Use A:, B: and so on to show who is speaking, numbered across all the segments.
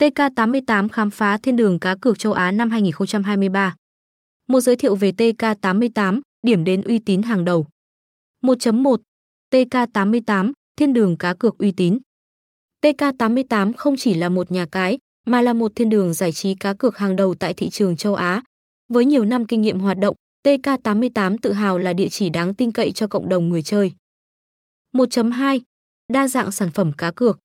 A: TK88 khám phá thiên đường cá cược châu Á năm 2023. Một giới thiệu về TK88, điểm đến uy tín hàng đầu. 1.1 TK88, thiên đường cá cược uy tín. TK88 không chỉ là một nhà cái, mà là một thiên đường giải trí cá cược hàng đầu tại thị trường châu Á. Với nhiều năm kinh nghiệm hoạt động, TK88 tự hào là địa chỉ đáng tin cậy cho cộng đồng người chơi. 1.2 Đa dạng sản phẩm cá cược.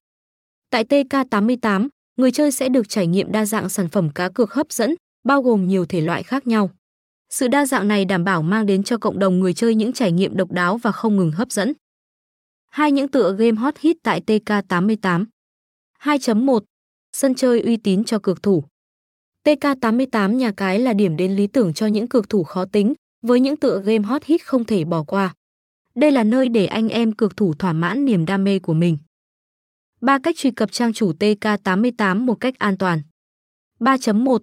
A: Tại TK88, người chơi sẽ được trải nghiệm đa dạng sản phẩm cá cược hấp dẫn, bao gồm nhiều thể loại khác nhau. Sự đa dạng này đảm bảo mang đến cho cộng đồng người chơi những trải nghiệm độc đáo và không ngừng hấp dẫn. Hai những tựa game hot hit tại TK88. 2.1 Sân chơi uy tín cho cược thủ. TK88 nhà cái là điểm đến lý tưởng cho những cược thủ khó tính, với những tựa game hot hit không thể bỏ qua. Đây là nơi để anh em cược thủ thỏa mãn niềm đam mê của mình. 3 cách truy cập trang chủ TK88 một cách an toàn. 3.1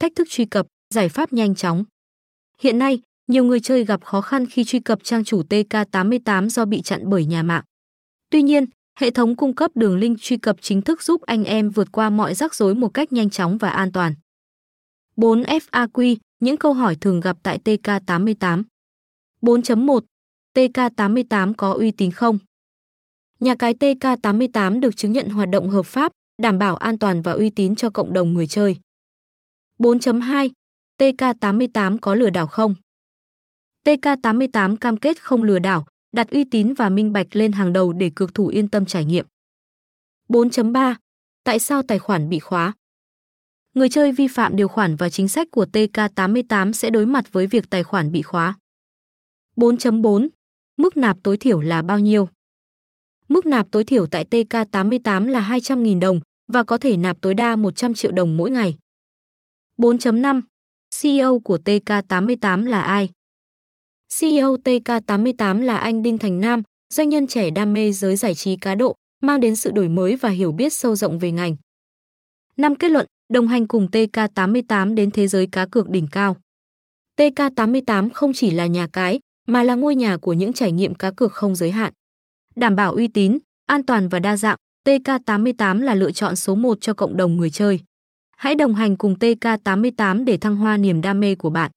A: Cách thức truy cập, giải pháp nhanh chóng. Hiện nay, nhiều người chơi gặp khó khăn khi truy cập trang chủ TK88 do bị chặn bởi nhà mạng. Tuy nhiên, hệ thống cung cấp đường link truy cập chính thức giúp anh em vượt qua mọi rắc rối một cách nhanh chóng và an toàn. 4 FAQ, những câu hỏi thường gặp tại TK88. 4.1 TK88 có uy tín không? Nhà cái TK88 được chứng nhận hoạt động hợp pháp, đảm bảo an toàn và uy tín cho cộng đồng người chơi. 4.2 TK88 có lừa đảo không? TK88 cam kết không lừa đảo, đặt uy tín và minh bạch lên hàng đầu để cược thủ yên tâm trải nghiệm. 4.3 Tại sao tài khoản bị khóa? Người chơi vi phạm điều khoản và chính sách của TK88 sẽ đối mặt với việc tài khoản bị khóa. 4.4 Mức nạp tối thiểu là bao nhiêu? Mức nạp tối thiểu tại TK88 là 200.000 đồng và có thể nạp tối đa 100 triệu đồng mỗi ngày. 4.5 CEO của TK88 là ai? CEO TK88 là anh Đinh Thành Nam, doanh nhân trẻ đam mê giới giải trí cá độ, mang đến sự đổi mới và hiểu biết sâu rộng về ngành. Năm kết luận, đồng hành cùng TK88 đến thế giới cá cược đỉnh cao. TK88 không chỉ là nhà cái, mà là ngôi nhà của những trải nghiệm cá cược không giới hạn. Đảm bảo uy tín, an toàn và đa dạng, TK88 là lựa chọn số 1 cho cộng đồng người chơi. Hãy đồng hành cùng TK88 để thăng hoa niềm đam mê của bạn.